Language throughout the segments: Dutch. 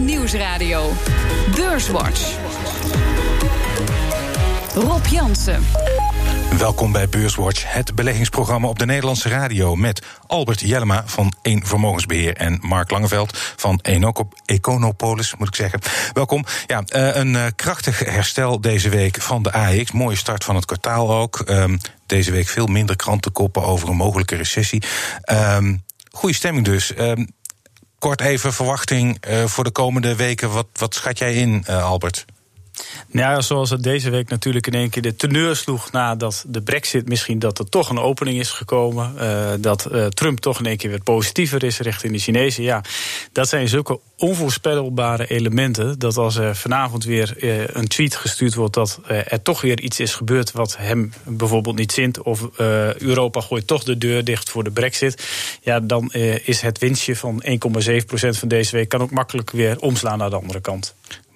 Nieuwsradio. Beurswatch. Rob Jansen. Welkom bij Beurswatch, het beleggingsprogramma op de Nederlandse radio... met Albert Jellema van 1 Vermogensbeheer en Mark Langeveld van Econopolis, moet ik zeggen. Welkom. Ja, eh, een eh, krachtig herstel deze week van de AX. Mooie start van het kwartaal ook. Ehm, deze week veel minder krantenkoppen over een mogelijke recessie. Ehm, goede stemming dus. Kort even verwachting eh, voor de komende weken. Wat, wat schat jij in, Albert? Nou ja, zoals het deze week natuurlijk in één keer de teneur sloeg nadat de brexit misschien dat er toch een opening is gekomen. Uh, dat uh, Trump toch in één keer weer positiever is richting de Chinezen. Ja, dat zijn zulke onvoorspelbare elementen. Dat als er vanavond weer uh, een tweet gestuurd wordt dat er toch weer iets is gebeurd wat hem bijvoorbeeld niet zint. Of Europa gooit toch de deur dicht voor de brexit. Ja, dan is het winstje van 1,7% van deze week kan ook makkelijk weer omslaan naar de andere kant.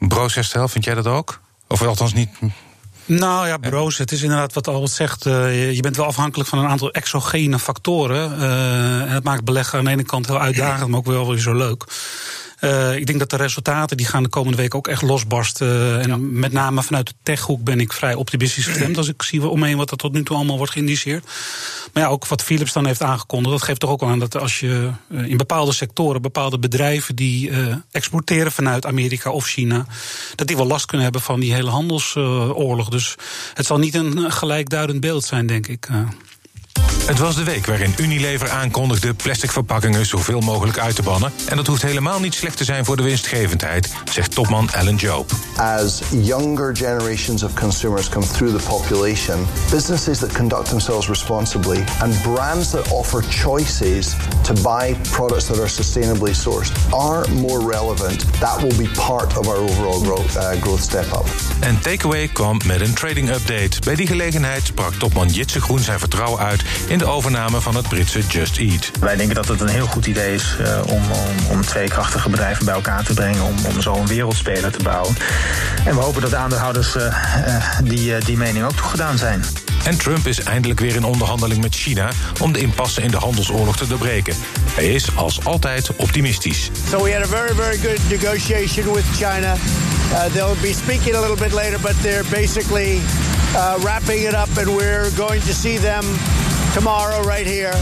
Broos herstel, vind jij dat ook? Of althans niet nou ja, broos, het is inderdaad wat Albert zegt. Uh, je bent wel afhankelijk van een aantal exogene factoren. Uh, en het maakt beleggen aan de ene kant heel uitdagend, maar ook wel weer zo leuk. Uh, ik denk dat de resultaten die gaan de komende week ook echt losbarsten. En met name vanuit de techhoek ben ik vrij optimistisch gestemd. Als ik zie omheen wat er tot nu toe allemaal wordt geïndiceerd. Maar ja, ook wat Philips dan heeft aangekondigd. Dat geeft toch ook aan dat als je uh, in bepaalde sectoren, bepaalde bedrijven die uh, exporteren vanuit Amerika of China. Dat die wel last kunnen hebben van die hele handelsoorlog. Dus het zal niet een gelijkduidend beeld zijn, denk ik. Het was de week waarin Unilever aankondigde plastic verpakkingen zoveel mogelijk uit te bannen. En dat hoeft helemaal niet slecht te zijn voor de winstgevendheid, zegt topman Alan Job. As younger generations of consumers come through the population, businesses that conduct themselves responsibly and brands that offer choices to buy products that are sustainably sourced are more relevant. That will be part of our overall growth, uh, growth step up. En Takeaway kwam met een trading update. Bij die gelegenheid sprak topman Jitse Groen zijn vertrouwen uit in de overname van het Britse Just Eat. Wij denken dat het een heel goed idee is uh, om, om, om, twee krachtige bedrijven bij elkaar te brengen. Om, om zo een wereldspeler te bouwen. En we hopen dat de aandeelhouders uh, uh, die, die mening ook toegedaan zijn. En Trump is eindelijk weer in onderhandeling met China om de impasse in de handelsoorlog te doorbreken. Hij is als altijd optimistisch. So we had a very very good negotiation with China. Uh, they'll be speaking a little bit later, but they're basically uh, wrapping it up, and we're going to see them tomorrow right here.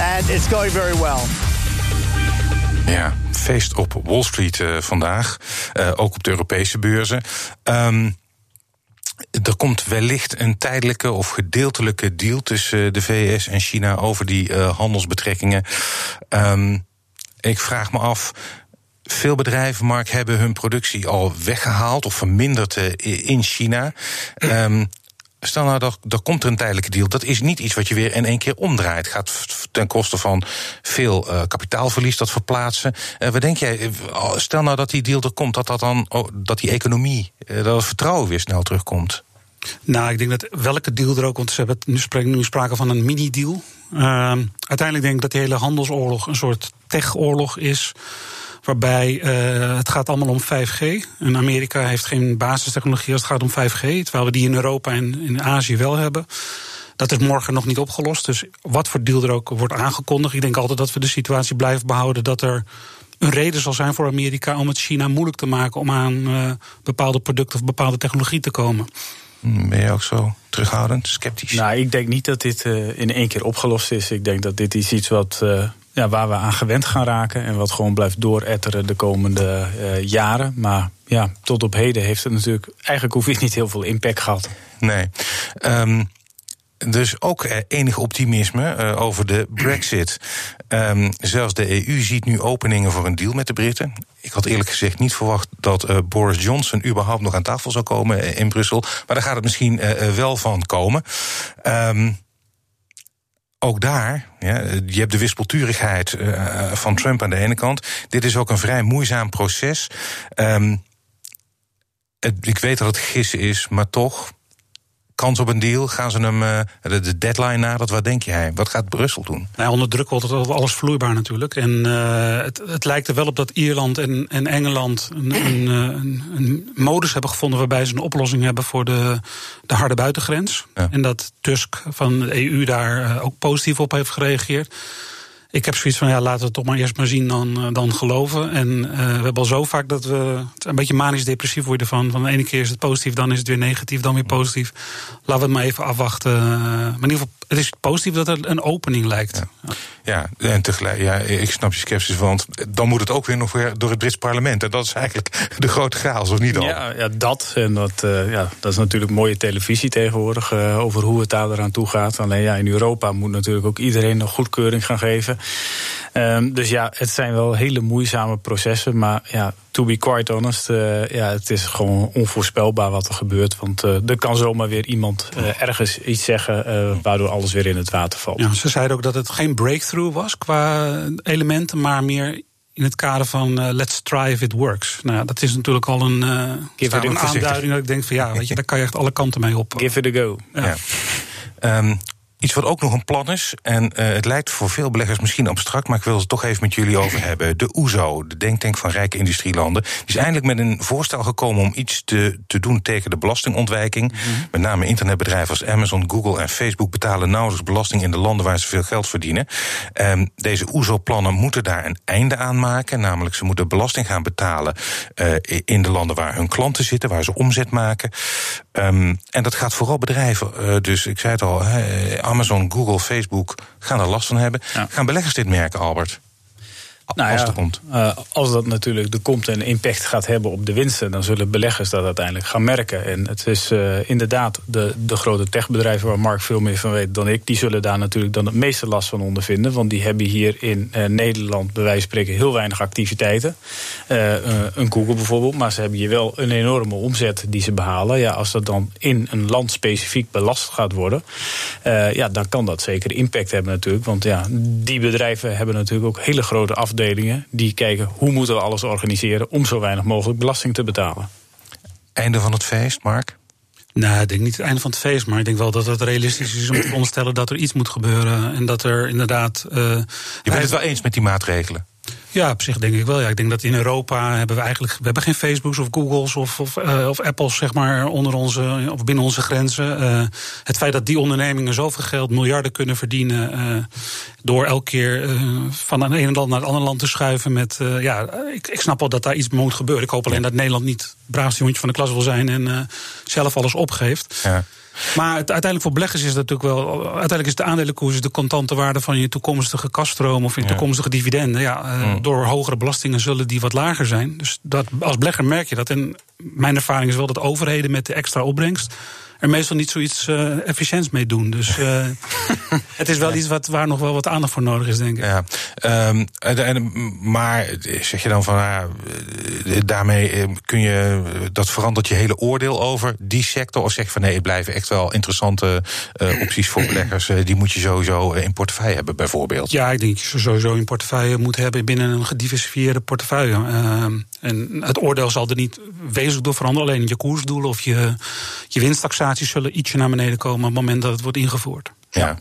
And it's going very well. Ja, feest op Wall Street uh, vandaag. Uh, ook op de Europese beurzen. Um, er komt wellicht een tijdelijke of gedeeltelijke deal tussen de VS en China over die handelsbetrekkingen. Um, ik vraag me af. Veel bedrijven, Mark, hebben hun productie al weggehaald of verminderd in China. Um, Stel nou, dat er komt er een tijdelijke deal. Dat is niet iets wat je weer in één keer omdraait. Gaat ten koste van veel uh, kapitaalverlies, dat verplaatsen. Uh, wat denk jij? Stel nou dat die deal er komt, dat, dat, dan, oh, dat die economie, dat het vertrouwen weer snel terugkomt. Nou, ik denk dat welke deal er ook, want ze hebben nu, nu sprake van een mini-deal. uiteindelijk denk ik dat die hele handelsoorlog een soort tech-oorlog is. Waarbij uh, het gaat allemaal om 5G. En Amerika heeft geen basistechnologie als het gaat om 5G. Terwijl we die in Europa en in Azië wel hebben. Dat is morgen nog niet opgelost. Dus wat voor deal er ook wordt aangekondigd. Ik denk altijd dat we de situatie blijven behouden dat er een reden zal zijn voor Amerika om het China moeilijk te maken om aan uh, bepaalde producten of bepaalde technologie te komen. Hmm, ben je ook zo terughoudend, sceptisch? Nou, ik denk niet dat dit uh, in één keer opgelost is. Ik denk dat dit is iets wat uh, waar we aan gewend gaan raken. En wat gewoon blijft dooretteren de komende uh, jaren. Maar ja, tot op heden heeft het natuurlijk eigenlijk hoeft niet heel veel impact gehad. Nee. Um, dus ook enig optimisme uh, over de Brexit. Um, zelfs de EU ziet nu openingen voor een deal met de Britten. Ik had eerlijk gezegd niet verwacht dat Boris Johnson überhaupt nog aan tafel zou komen in Brussel. Maar daar gaat het misschien wel van komen. Um, ook daar, je hebt de wispelturigheid uh, van Trump aan de ene kant. Dit is ook een vrij moeizaam proces. Het, ik weet dat het gissen is, maar toch kans op een deal? Gaan ze hem uh, de, deadline nadert? Wat denk jij? Wat gaat Brussel doen? Nou, onder druk wordt het alles vloeibaar natuurlijk. En uh, het, het, lijkt er wel op dat Ierland en, en Engeland een, een, een, een, modus hebben gevonden waarbij ze een oplossing hebben voor de, de harde buitengrens. Ja. En dat Tusk van de EU daar ook positief op heeft gereageerd. Ik heb zoiets van, ja, laten we het toch maar eerst maar zien dan, dan geloven. En uh, we hebben al zo vaak dat we een beetje manisch-depressief worden van. Van de ene keer is het positief, dan is het weer negatief, dan weer positief. Laten we het maar even afwachten. maar in ieder geval, het is positief dat er een opening lijkt. Ja, ja en tegelijk, ja, ik snap je sceptisch, want dan moet het ook weer nog weer door het Brits parlement. En dat is eigenlijk de grote chaos, of niet al? Ja, ja dat. En dat, uh, ja, dat is natuurlijk mooie televisie tegenwoordig uh, over hoe het daar eraan toe gaat. Alleen ja, in Europa moet natuurlijk ook iedereen een goedkeuring gaan geven. Um, dus ja, het zijn wel hele moeizame processen. Maar ja, to be quite honest, uh, ja, het is gewoon onvoorspelbaar wat er gebeurt. Want uh, er kan zomaar weer iemand uh, ergens iets zeggen waardoor alles weer in het water valt. Ja, ze zeiden ook dat het geen breakthrough was qua elementen, maar meer in het kader van let's try if it works. Nou, dat is natuurlijk al een, een aanduiding dat ik denk van ja, weet je, daar kan je echt alle kanten mee op. Give it a go. Ja. ja. Um, Iets wat ook nog een plan is, en uh, het lijkt voor veel beleggers misschien abstract, maar ik wil het toch even met jullie over hebben. De OESO, de denktank van rijke industrielanden, die is eindelijk met een voorstel gekomen om iets te, te doen tegen de belastingontwijking. Mm -hmm. Met name internetbedrijven als Amazon, Google en Facebook betalen nauwelijks belasting in de landen waar ze veel geld verdienen. Um, deze OESO-plannen moeten daar een einde aan maken, namelijk ze moeten belasting gaan betalen uh, in de landen waar hun klanten zitten, waar ze omzet maken. Um, en dat gaat vooral bedrijven, uh, dus ik zei het al, Amazon, Google, Facebook gaan er last van hebben. Ja. Gaan beleggers dit merken, Albert? Nou als, ja, komt. Uh, als dat natuurlijk er komt en impact gaat hebben op de winsten, dan zullen beleggers dat uiteindelijk gaan merken. En het is uh, inderdaad de, de grote techbedrijven waar Mark veel meer van weet dan ik, die zullen daar natuurlijk dan het meeste last van ondervinden. Want die hebben hier in uh, Nederland, bij wijze van spreken, heel weinig activiteiten. een Google bijvoorbeeld, maar ze hebben hier wel een enorme omzet die ze behalen. Ja, als dat dan in een land specifiek belast gaat worden, ja, dan kan dat zeker impact hebben natuurlijk. Want ja, die bedrijven hebben natuurlijk ook hele grote afdelingen die kijken hoe moeten we alles organiseren om zo weinig mogelijk belasting te betalen. Einde van het feest, Mark? Nou, ik denk niet het einde van het feest, maar ik denk wel dat het realistisch is om te onderstellen dat er iets moet gebeuren. En dat er inderdaad. Uh, Je bent het wel eens met die maatregelen? Ja, op zich denk ik wel. Ja, ik denk dat in Europa hebben we eigenlijk we hebben geen Facebooks of Googles of, of, uh, of Apples zeg maar onder onze of binnen onze grenzen. Uh, het feit dat die ondernemingen zoveel geld, miljarden kunnen verdienen uh, door elke keer van het ene land naar het andere land te schuiven met ja, ik, ik snap wel dat daar iets moet gebeuren. Ik hoop alleen dat Nederland niet het braafste hondje van de klas wil zijn en zelf alles opgeeft. Ja. Maar het, uiteindelijk voor beleggers is dat natuurlijk wel. Uiteindelijk is de aandelenkoers de contante waarde van je toekomstige kaststroom of je toekomstige dividenden. Ja, uh, Door hogere belastingen zullen die wat lager zijn. Dus dat, als belegger merk je dat. En mijn ervaring is wel dat overheden met de extra opbrengst er meestal niet zoiets uh, efficiënts mee doen. Dus uh, het is wel iets wat, waar nog wel wat aandacht voor nodig is, denk ik. Ja, um, en, maar zeg je dan van, uh, daarmee kun je, dat verandert je hele oordeel over die sector? Of zeg je van nee, het blijven echt wel interessante opties voor beleggers, die moet je sowieso in portefeuille hebben, bijvoorbeeld? Ja, ik denk dat je sowieso in portefeuille moet hebben binnen een gediversifieerde portefeuille. Ehm, en het oordeel zal er niet wezenlijk door veranderen, alleen je koersdoelen of je, je winsttaxatie zullen ietsje naar beneden komen op het moment dat het wordt ingevoerd. Ja,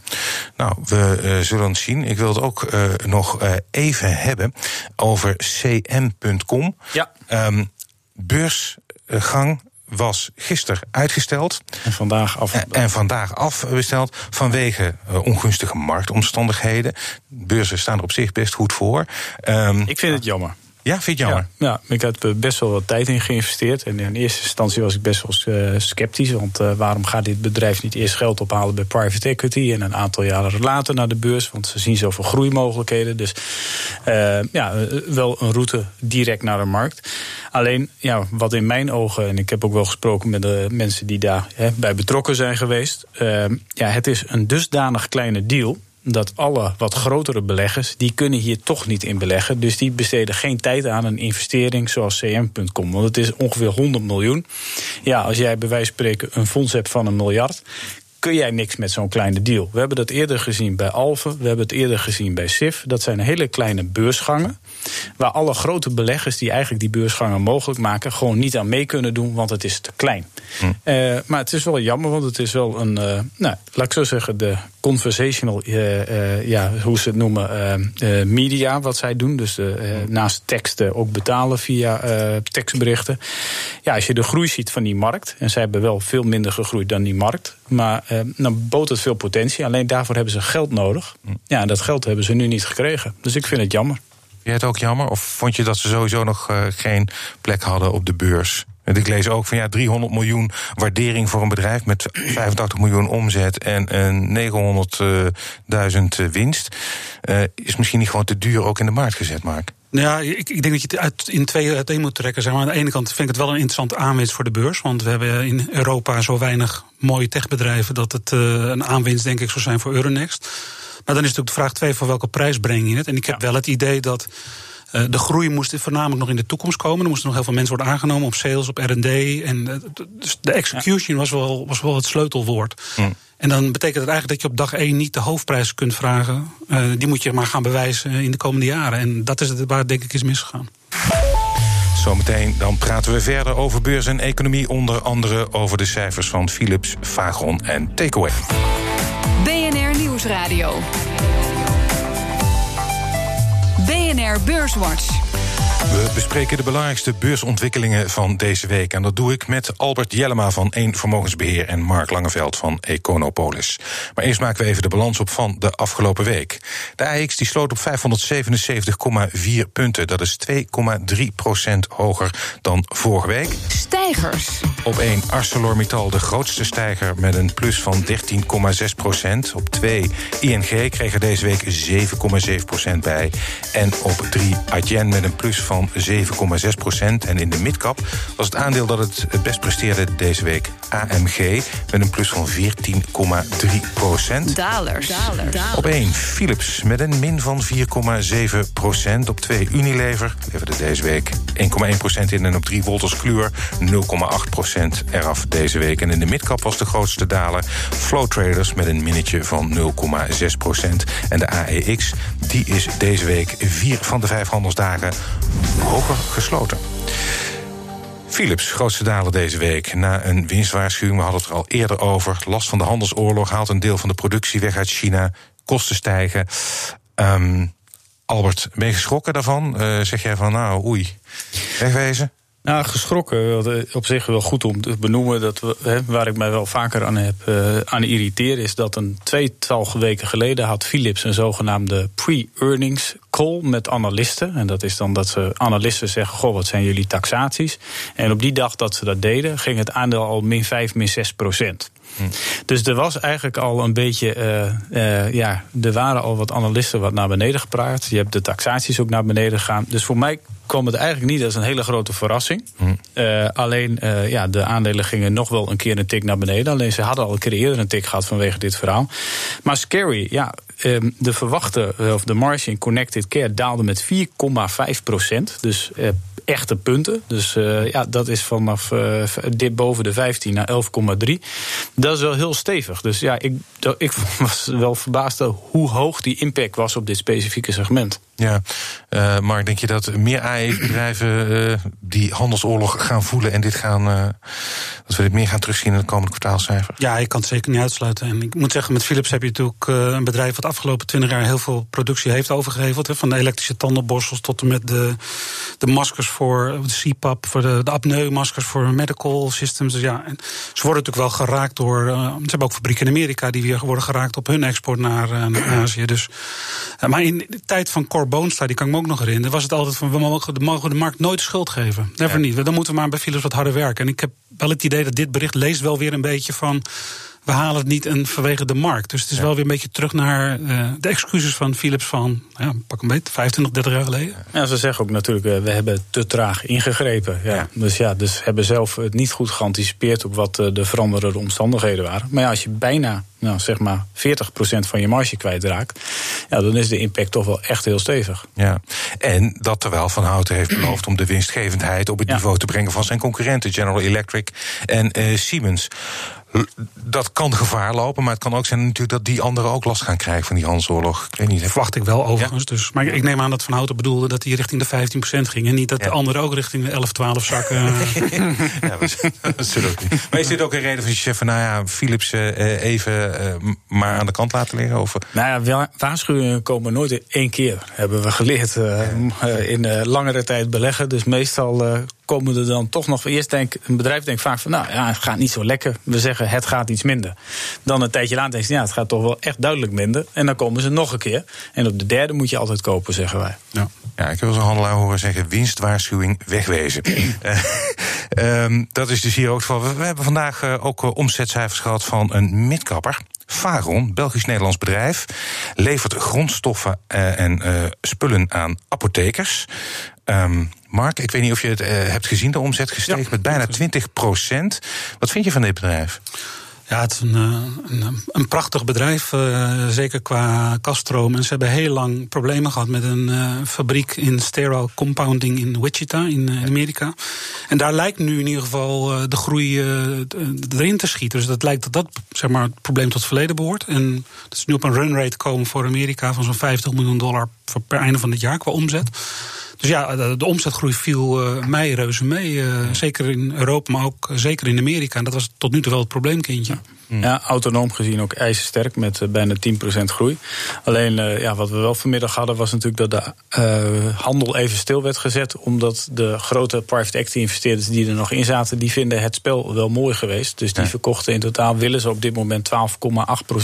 nou, we uh, zullen het zien. Ik wil het ook uh, nog uh, even hebben over cm.com. Ja. Um, beursgang was gisteren uitgesteld. En vandaag af. En, en vandaag afbesteld vanwege uh, ongunstige marktomstandigheden. Beurzen staan er op zich best goed voor. Um, Ik vind het jammer. Ja, vind je jammer? Ja, ja, ik heb best wel wat tijd in geïnvesteerd. En in eerste instantie was ik best wel uh, sceptisch. Want uh, waarom gaat dit bedrijf niet eerst geld ophalen bij private equity... en een aantal jaren later naar de beurs? Want ze zien zoveel groeimogelijkheden. Dus uh, ja, wel een route direct naar de markt. Alleen, ja, wat in mijn ogen... en ik heb ook wel gesproken met de mensen die daar hè, bij betrokken zijn geweest... ja, het is een dusdanig kleine deal dat alle wat grotere beleggers, die kunnen hier toch niet in beleggen. Dus die besteden geen tijd aan een investering zoals cm.com. Want het is ongeveer 100 miljoen. Ja, als jij bij wijze van spreken een fonds hebt van een miljard kun jij niks met zo'n kleine deal. We hebben dat eerder gezien bij Alphen, we hebben het eerder gezien bij SIF. Dat zijn hele kleine beursgangen. Waar alle grote beleggers die eigenlijk die beursgangen mogelijk maken, gewoon niet aan mee kunnen doen, want het is te klein. Hm. Uh, maar het is wel jammer, want het is wel een, uh, nou, laat ik zo zeggen, de conversational, uh, ja, hoe ze het noemen, media, wat zij doen. Dus naast teksten ook betalen via tekstberichten. Ja, als je de groei ziet van die markt, en zij hebben wel veel minder gegroeid dan die markt, maar eh, dan bood het veel potentie. Alleen daarvoor hebben ze geld nodig. Hm. Ja, en dat geld hebben ze nu niet gekregen. Dus ik vind het jammer. Vind je het ook jammer? Of vond je dat ze sowieso nog uh, geen plek hadden op de beurs? En ik lees ook van ja, 300 miljoen waardering voor een bedrijf met 85 miljoen omzet en een 900.000 winst. Uh, is misschien niet gewoon te duur ook in de markt gezet, Mark? Ja, ik, ik, denk dat je het uit, in twee uiteen moet trekken. Zeg maar. Aan de ene kant vind ik het wel een interessante aanwinst voor de beurs. Want we hebben in Europa zo weinig mooie techbedrijven dat het uh, een aanwinst, denk ik, zou zijn voor Euronext. Maar dan is natuurlijk de vraag twee: voor welke prijs breng je het? En ik heb ja. wel het idee dat. Uh, de groei moest voornamelijk nog in de toekomst komen. Er moesten nog heel veel mensen worden aangenomen op sales, op RD. En uh, dus de execution ja. was, wel, was wel het sleutelwoord. Mm. En dan betekent het eigenlijk dat je op dag één niet de hoofdprijs kunt vragen. Uh, die moet je maar gaan bewijzen in de komende jaren. En dat is het waar denk ik is misgegaan. Zometeen dan praten we verder over beurs en economie. Onder andere over de cijfers van Philips, Vagron en Takeaway. BNR Nieuwsradio. BNR Beurswatch. We bespreken de belangrijkste beursontwikkelingen van deze week. En dat doe ik met Albert Jellema van 1 Vermogensbeheer en Mark Langeveld van Econopolis. Maar eerst maken we even de balans op van de afgelopen week. De AX die sloot op 577,4 punten. Dat is 2,3 procent hoger dan vorige week. Stijgers. Op 1 ArcelorMittal de grootste stijger met een plus van 13,6 procent. Op 2 ING kreeg er deze week 7,7 procent bij. En op 3 Adyen met een plus van 7,6 procent. En in de midcap was het aandeel dat het het best presteerde deze week AMG met een plus van 14,3 procent. Dalers. Dalers. Op 1 Philips met een min van 4,7 procent. Op 2 Unilever leverde deze week 1,1 procent in. En op 3 Wolters Kluwer 0,8 procent eraf deze week. En in de midcap was de grootste daler Flow Traders met een minnetje van 0,6 procent. En de AEX die is deze week vier van de vijf handelsdagen hoger gesloten. Philips, grootste daler deze week. Na een winstwaarschuwing, we hadden het er al eerder over. Last van de handelsoorlog haalt een deel van de productie weg uit China. Kosten stijgen. Um, Albert, ben je geschrokken daarvan? Uh, zeg jij van, nou, oei, wegwezen? Nou, geschrokken. Op zich wel goed om te benoemen. Dat we, waar ik mij wel vaker aan heb uh, aan irriteren, is dat een tweetal weken geleden had Philips een zogenaamde pre-earnings call met analisten. En dat is dan dat ze analisten zeggen: Goh, wat zijn jullie taxaties? En op die dag dat ze dat deden, ging het aandeel al min 5, min 6 procent. Dus er was eigenlijk al een beetje, uh, uh, ja, er waren al wat analisten wat naar beneden gepraat. Je hebt de taxaties ook naar beneden gegaan. Dus voor mij kwam het eigenlijk niet als een hele grote verrassing. Hmm. Uh, alleen, ja, de aandelen gingen nog wel een keer een tik naar beneden. Alleen ze hadden al een keer eerder een tik gehad vanwege dit verhaal. Maar scary, ja, de verwachte, of de marge in Connected Care daalde met 4,5 procent. Dus echte punten. Dus uh, ja, dat is vanaf uh, dit boven de 15 naar 11,3. Dat is wel heel stevig. Dus ja, ik, ik was wel verbaasd hoe hoog die impact was op dit specifieke segment. Ja, uh, Mark, denk je dat meer AI-bedrijven uh, die handelsoorlog gaan voelen en dit gaan, uh, dat we dit meer gaan terugzien in de komende kwartaalcijfers? Ja, ik kan het zeker niet uitsluiten. En ik moet zeggen, met Philips heb je natuurlijk een bedrijf wat afgelopen twintig jaar heel veel productie heeft overgeheveld. Hè, van de elektrische tandenborstels tot en met de, de maskers voor de CPAP, voor de, de apneu-maskers voor medical systems. Dus ja, en ze worden natuurlijk wel geraakt door. ze hebben ook fabrieken in Amerika die weer worden geraakt op hun export naar, naar Azië. Dus, maar in de tijd van core Boonstar, die kan ik me ook nog herinneren, was het altijd van we mogen de, mogen de markt nooit de schuld geven. Never ja. niet. Dan moeten we maar bij Philips wat harder werken. En ik heb wel het idee dat dit bericht leest wel weer een beetje van we halen het niet en vanwege de markt. Dus het is ja. wel weer een beetje terug naar uh, de excuses van Philips van, ja, pak een beetje, 25, 30 jaar geleden. Ja, ze zeggen ook natuurlijk, uh, we hebben te traag ingegrepen. Ja. ja. Dus ja, dus hebben zelf het niet goed geanticipeerd op wat uh, de veranderende omstandigheden waren. Maar ja, als je bijna, nou, zeg maar, 40% van je marge kwijtraakt, ja, dan is de impact toch wel echt heel stevig. Ja, en dat terwijl Van Houten heeft beloofd om de winstgevendheid op het niveau te brengen van zijn concurrenten, General Electric en Siemens dat kan gevaar lopen, maar het kan ook zijn natuurlijk dat die anderen ook last gaan krijgen van die handelsoorlog. Ik weet niet. Dat verwacht ik wel overigens. Ja? Dus, maar ik neem aan dat Van Houten bedoelde dat hij richting de 15% ging en niet dat ja. de anderen ook richting de 11, 12 zakken. ja, dat is ook niet. Maar is dit ook een reden van je chef van, nou ja, Philips uh, even uh, maar aan de kant laten liggen? Of? Nou ja, waarschuwingen komen nooit in één keer, hebben we geleerd. Uh, in langere tijd beleggen. Dus meestal komen er dan toch nog. Eerst denk een bedrijf denkt vaak van, nou ja, het gaat niet zo lekker. We zeggen het gaat iets minder. Dan een tijdje later denken ze, ja, het gaat toch wel echt duidelijk minder. En dan komen ze nog een keer. En op de derde moet je altijd kopen, zeggen wij. Ja, ja ik eens een handelaar horen zeggen: winstwaarschuwing wegwezen. um, dat is dus hier ook het geval. We hebben vandaag uh, ook uh, omzetcijfers gehad van een midkapper. Fagon, Belgisch-Nederlands bedrijf, levert grondstoffen en spullen aan apothekers. Um, Mark, ik weet niet of je het uh, hebt gezien, de omzet gestegen ja, met bijna 20 procent. Wat vind je van dit bedrijf? Ja, het is een, een, een prachtig bedrijf, uh, zeker qua kaststroom. En ze hebben heel lang problemen gehad met een uh, fabriek in sterile compounding in Wichita, in Amerika. En daar lijkt nu in ieder geval de groei erin te schieten. Dus dat lijkt dat dat zeg maar, het probleem tot het verleden behoort. En dat is nu op een run rate komen voor Amerika van zo'n 50 miljoen dollar per einde van dit jaar qua omzet. Dus ja, de, de omzetgroei viel uh, mij reuze mee. Uh, zeker in Europa, maar ook zeker in Amerika. En dat was tot nu toe wel het probleemkindje. Ja, ja autonoom gezien ook ijzersterk met uh, bijna 10% groei. Alleen ja, wat we wel vanmiddag hadden was natuurlijk dat de handel even stil werd gezet. Omdat de grote private equity investeerders die er nog in zaten, die vinden het spel wel mooi geweest. Dus die ja. verkochten in totaal, willen ze op dit moment 12,8%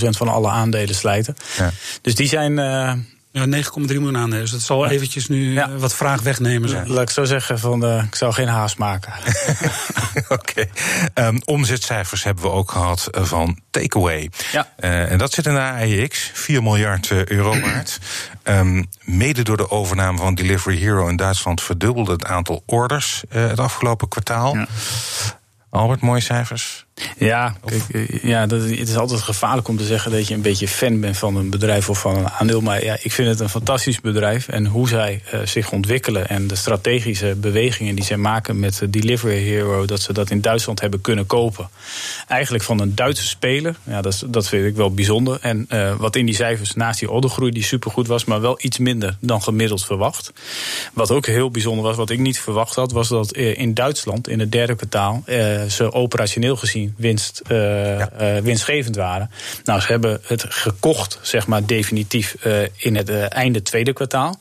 van alle aandelen slijten. Ja. Dus die zijn ja, 9,3 miljoen aandelen. Dus dat zal eventjes nu ja. wat vraag wegnemen. Ja. Laat ik zo zeggen, van, uh, ik zou geen haast maken. Oké. Okay. Um, omzetcijfers hebben we ook gehad van Takeaway. Ja. Uh, en dat zit in de AEX, 4 miljard euro waard. Um, mede door de overname van Delivery Hero in Duitsland verdubbelde het aantal orders uh, het afgelopen kwartaal. Ja. Albert, mooie cijfers. Ja, kijk, ja dat, het is altijd gevaarlijk om te zeggen dat je een beetje fan bent van een bedrijf of van een aandeel. Maar ja, ik vind het een fantastisch bedrijf. En hoe zij uh, zich ontwikkelen en de strategische bewegingen die zij maken met Delivery Hero, dat ze dat in Duitsland hebben kunnen kopen. Eigenlijk van een Duitse speler. Ja, dat, dat vind ik wel bijzonder. En uh, wat in die cijfers naast die ordergroei die supergoed was, maar wel iets minder dan gemiddeld verwacht. Wat ook heel bijzonder was, wat ik niet verwacht had, was dat in Duitsland in het derde kwartaal uh, ze operationeel gezien winst, uh, ja. uh, winstgevend waren. Nou, ze hebben het gekocht, zeg maar, definitief uh, in het einde tweede kwartaal.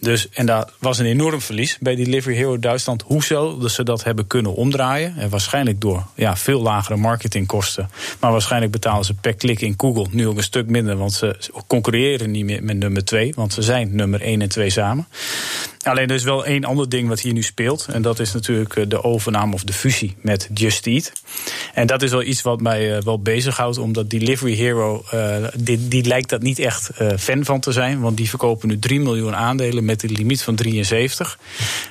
Dus, en daar was een enorm verlies bij Delivery Hero Duitsland. Hoezo dat ze dat hebben kunnen omdraaien? En waarschijnlijk door ja, veel lagere marketingkosten. Maar waarschijnlijk betalen ze per klik in Google nu ook een stuk minder. Want ze concurreren niet meer met nummer 2. Want ze zijn nummer 1 en 2 samen. Alleen er is wel één ander ding wat hier nu speelt. En dat is natuurlijk de overname of de fusie met Just Eat. En dat is wel iets wat mij uh, wel bezighoudt. Omdat Delivery Hero, uh, die, die lijkt dat niet echt fan van te zijn. Want die verkopen nu 3 miljoen aandelen met een limiet van 73.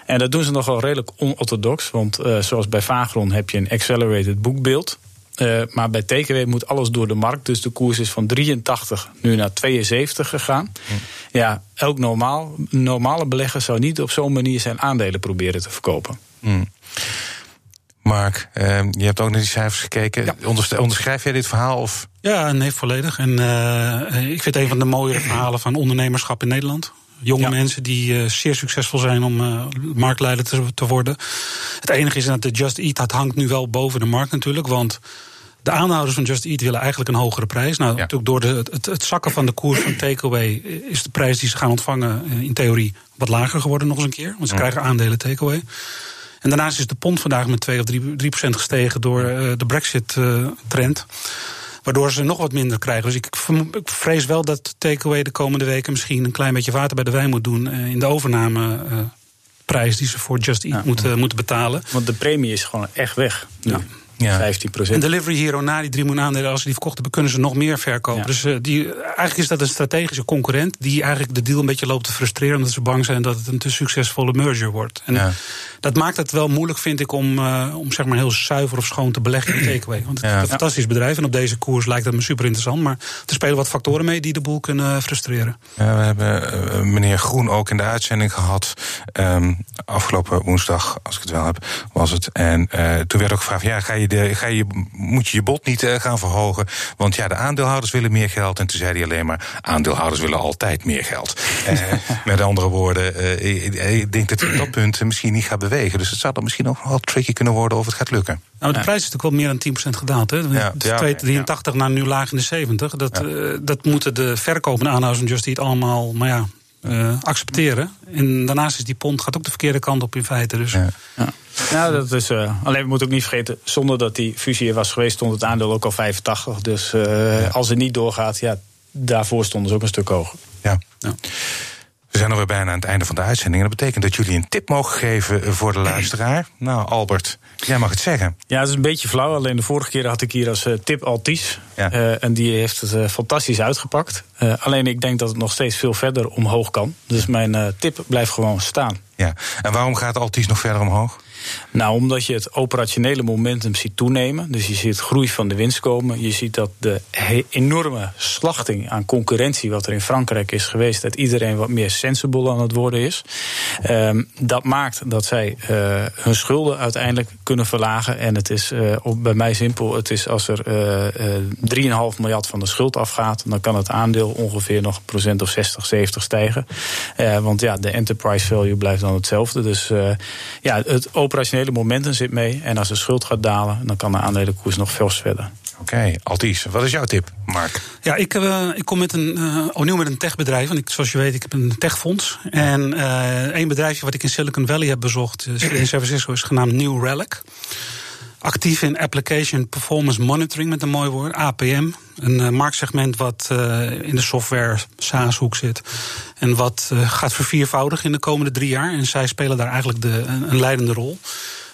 En dat doen ze nogal redelijk onorthodox. Want zoals bij Vagron heb je een accelerated boekbeeld. Uh, maar bij TKW moet alles door de markt. Dus de koers is van 83 nu naar 72 gegaan. Hm. Ja, elk normaal, normale belegger zou niet op zo'n manier zijn aandelen proberen te verkopen. Hm. Mark, uh, je hebt ook naar die cijfers gekeken. Ja. Onderschrijf jij dit verhaal? Of? Ja, nee, volledig. En uh, ik vind het een van de mooiere verhalen van ondernemerschap in Nederland. Jonge ja. mensen die uh, zeer succesvol zijn om uh, marktleider te, te, worden. Het enige is dat de Just Eat, dat hangt nu wel boven de markt natuurlijk. Want de aanhouders van Just Eat willen eigenlijk een hogere prijs. Nou, ja. natuurlijk door de, het, het, zakken van de koers van Takeaway is de prijs die ze gaan ontvangen in theorie wat lager geworden nog eens een keer. Want ze ja. krijgen aandelen Takeaway. En daarnaast is de pond vandaag met 2 of 3, 3 gestegen door uh, de Brexit-trend. Waardoor ze nog wat minder krijgen. Dus ik, ik vrees wel dat Takeaway de komende weken misschien een klein beetje water bij de wijn moet doen uh, in de overname. Prijs die ze voor Just Eat ja, moeten, moeten betalen. Want de premie is gewoon echt weg. Ja. Ja. 15 En Delivery Hero na die 3 miljoen aandelen, als ze die verkocht hebben, kunnen ze nog meer verkopen. Ja. Dus uh, die, eigenlijk is dat een strategische concurrent die eigenlijk de deal een beetje loopt te frustreren, omdat ze bang zijn dat het een te succesvolle merger wordt. En ja. dat maakt het wel moeilijk, vind ik, om, uh, om zeg maar heel zuiver of schoon te beleggen in Takeaway. Want het is een fantastisch bedrijf en op deze koers lijkt dat me super interessant. Maar er spelen wat factoren mee die de boel kunnen frustreren. Ja, we hebben uh, meneer Groen ook in de uitzending gehad. Um, afgelopen woensdag, als ik het wel heb, was het. En toen werd ook gevraagd: ja, ga je de, ga je, moet je je bod niet uh, gaan verhogen. Want ja, de aandeelhouders willen meer geld. En toen zei hij alleen maar: aandeelhouders willen altijd meer geld. uh, met andere woorden, uh, ik, ik, denk dat hij op dat punt misschien niet gaat bewegen. Dus het zou dan misschien ook wel tricky kunnen worden of het gaat lukken. Nou, de prijs is natuurlijk wel meer dan 10% gedaald. Hè? Ja, ja, 83 ja. naar nu laag in de 70. Dat, ja. dat moeten de verkopende aanhouders Just Eat allemaal, maar ja, uh, accepteren. En daarnaast is die pond gaat ook de verkeerde kant op in feite. Dus. Ja. Ja. Nou, dat is. Uh, alleen we moeten ook niet vergeten, zonder dat die fusie er was geweest, stond het aandeel ook al 85. Dus uh, ja. als het niet doorgaat, ja, daarvoor stonden ze ook een stuk hoger. Ja. We zijn alweer bijna aan het einde van de uitzending. En dat betekent dat jullie een tip mogen geven voor de luisteraar. Nou, Albert, jij mag het zeggen. Ja, het is een beetje flauw. Alleen de vorige keer had ik hier als tip Altis. Ja. Uh, en die heeft het fantastisch uitgepakt. Uh, alleen ik denk dat het nog steeds veel verder omhoog kan. Dus mijn tip blijft gewoon staan. Ja, en waarom gaat Altis nog verder omhoog? Nou, omdat je het operationele momentum ziet toenemen. Dus je ziet groei van de winst komen. Je ziet dat de enorme slachting aan concurrentie, wat er in Frankrijk is geweest, dat iedereen wat meer sensible aan het worden is. Um, dat maakt dat zij uh, hun schulden uiteindelijk kunnen verlagen. En het is uh, bij mij simpel: het is als er uh, 3,5 miljard van de schuld afgaat, dan kan het aandeel ongeveer nog een procent of 60, 70 stijgen. want ja, de enterprise value blijft dan hetzelfde. Dus ja, het operationele momentum zit mee. En als de schuld gaat dalen, dan kan de aandelenkoers nog veel verder. Oké, okay, Alties, wat is jouw tip, Mark? Ja, ik, uh, ik kom met een, uh, opnieuw met een techbedrijf. Want ik, zoals je weet, ik heb een techfonds. En uh, een bedrijfje wat ik in Silicon Valley heb bezocht, in San Francisco, is genaamd New Relic. Actief in Application Performance Monitoring, met een mooi woord, APM. Een uh, marktsegment wat uh, in de software SaaS-hoek zit. En wat uh, gaat verviervoudigen in de komende drie jaar. En zij spelen daar eigenlijk de, een, leidende rol.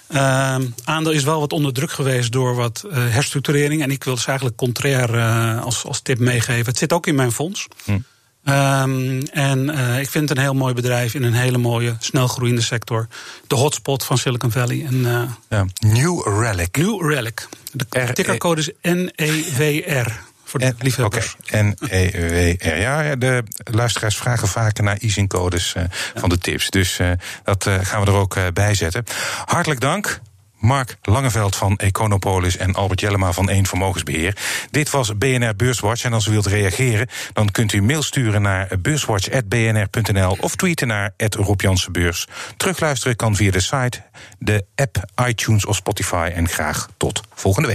Uh, aandeel is wel wat onder druk geweest door wat herstructurering. En ik wil dus eigenlijk contrair als, als tip meegeven. Het zit ook in mijn fonds. Hm. Um, en uh, ik vind het een heel mooi bedrijf in een hele mooie, snel groeiende sector. De hotspot van Silicon Valley. En, uh, ja. New Relic. New Relic. De tickercode is NEWR. Voor de liefhebbers. Oké, N-E-W-R. Ja, de luisteraars vragen vaker naar easingcodes uh, ja. van de tips. Dus dat gaan we er ook bij zetten. Hartelijk dank. Mark Langeveld van Econopolis en Albert Jellema van Eén Vermogensbeheer. Dit was BNR Beurswatch. En als u wilt reageren, dan kunt u mail sturen naar beurswatch.bnr.nl of tweeten naar Rob. Terugluisteren kan via de site, de app, iTunes of Spotify. En graag tot volgende week.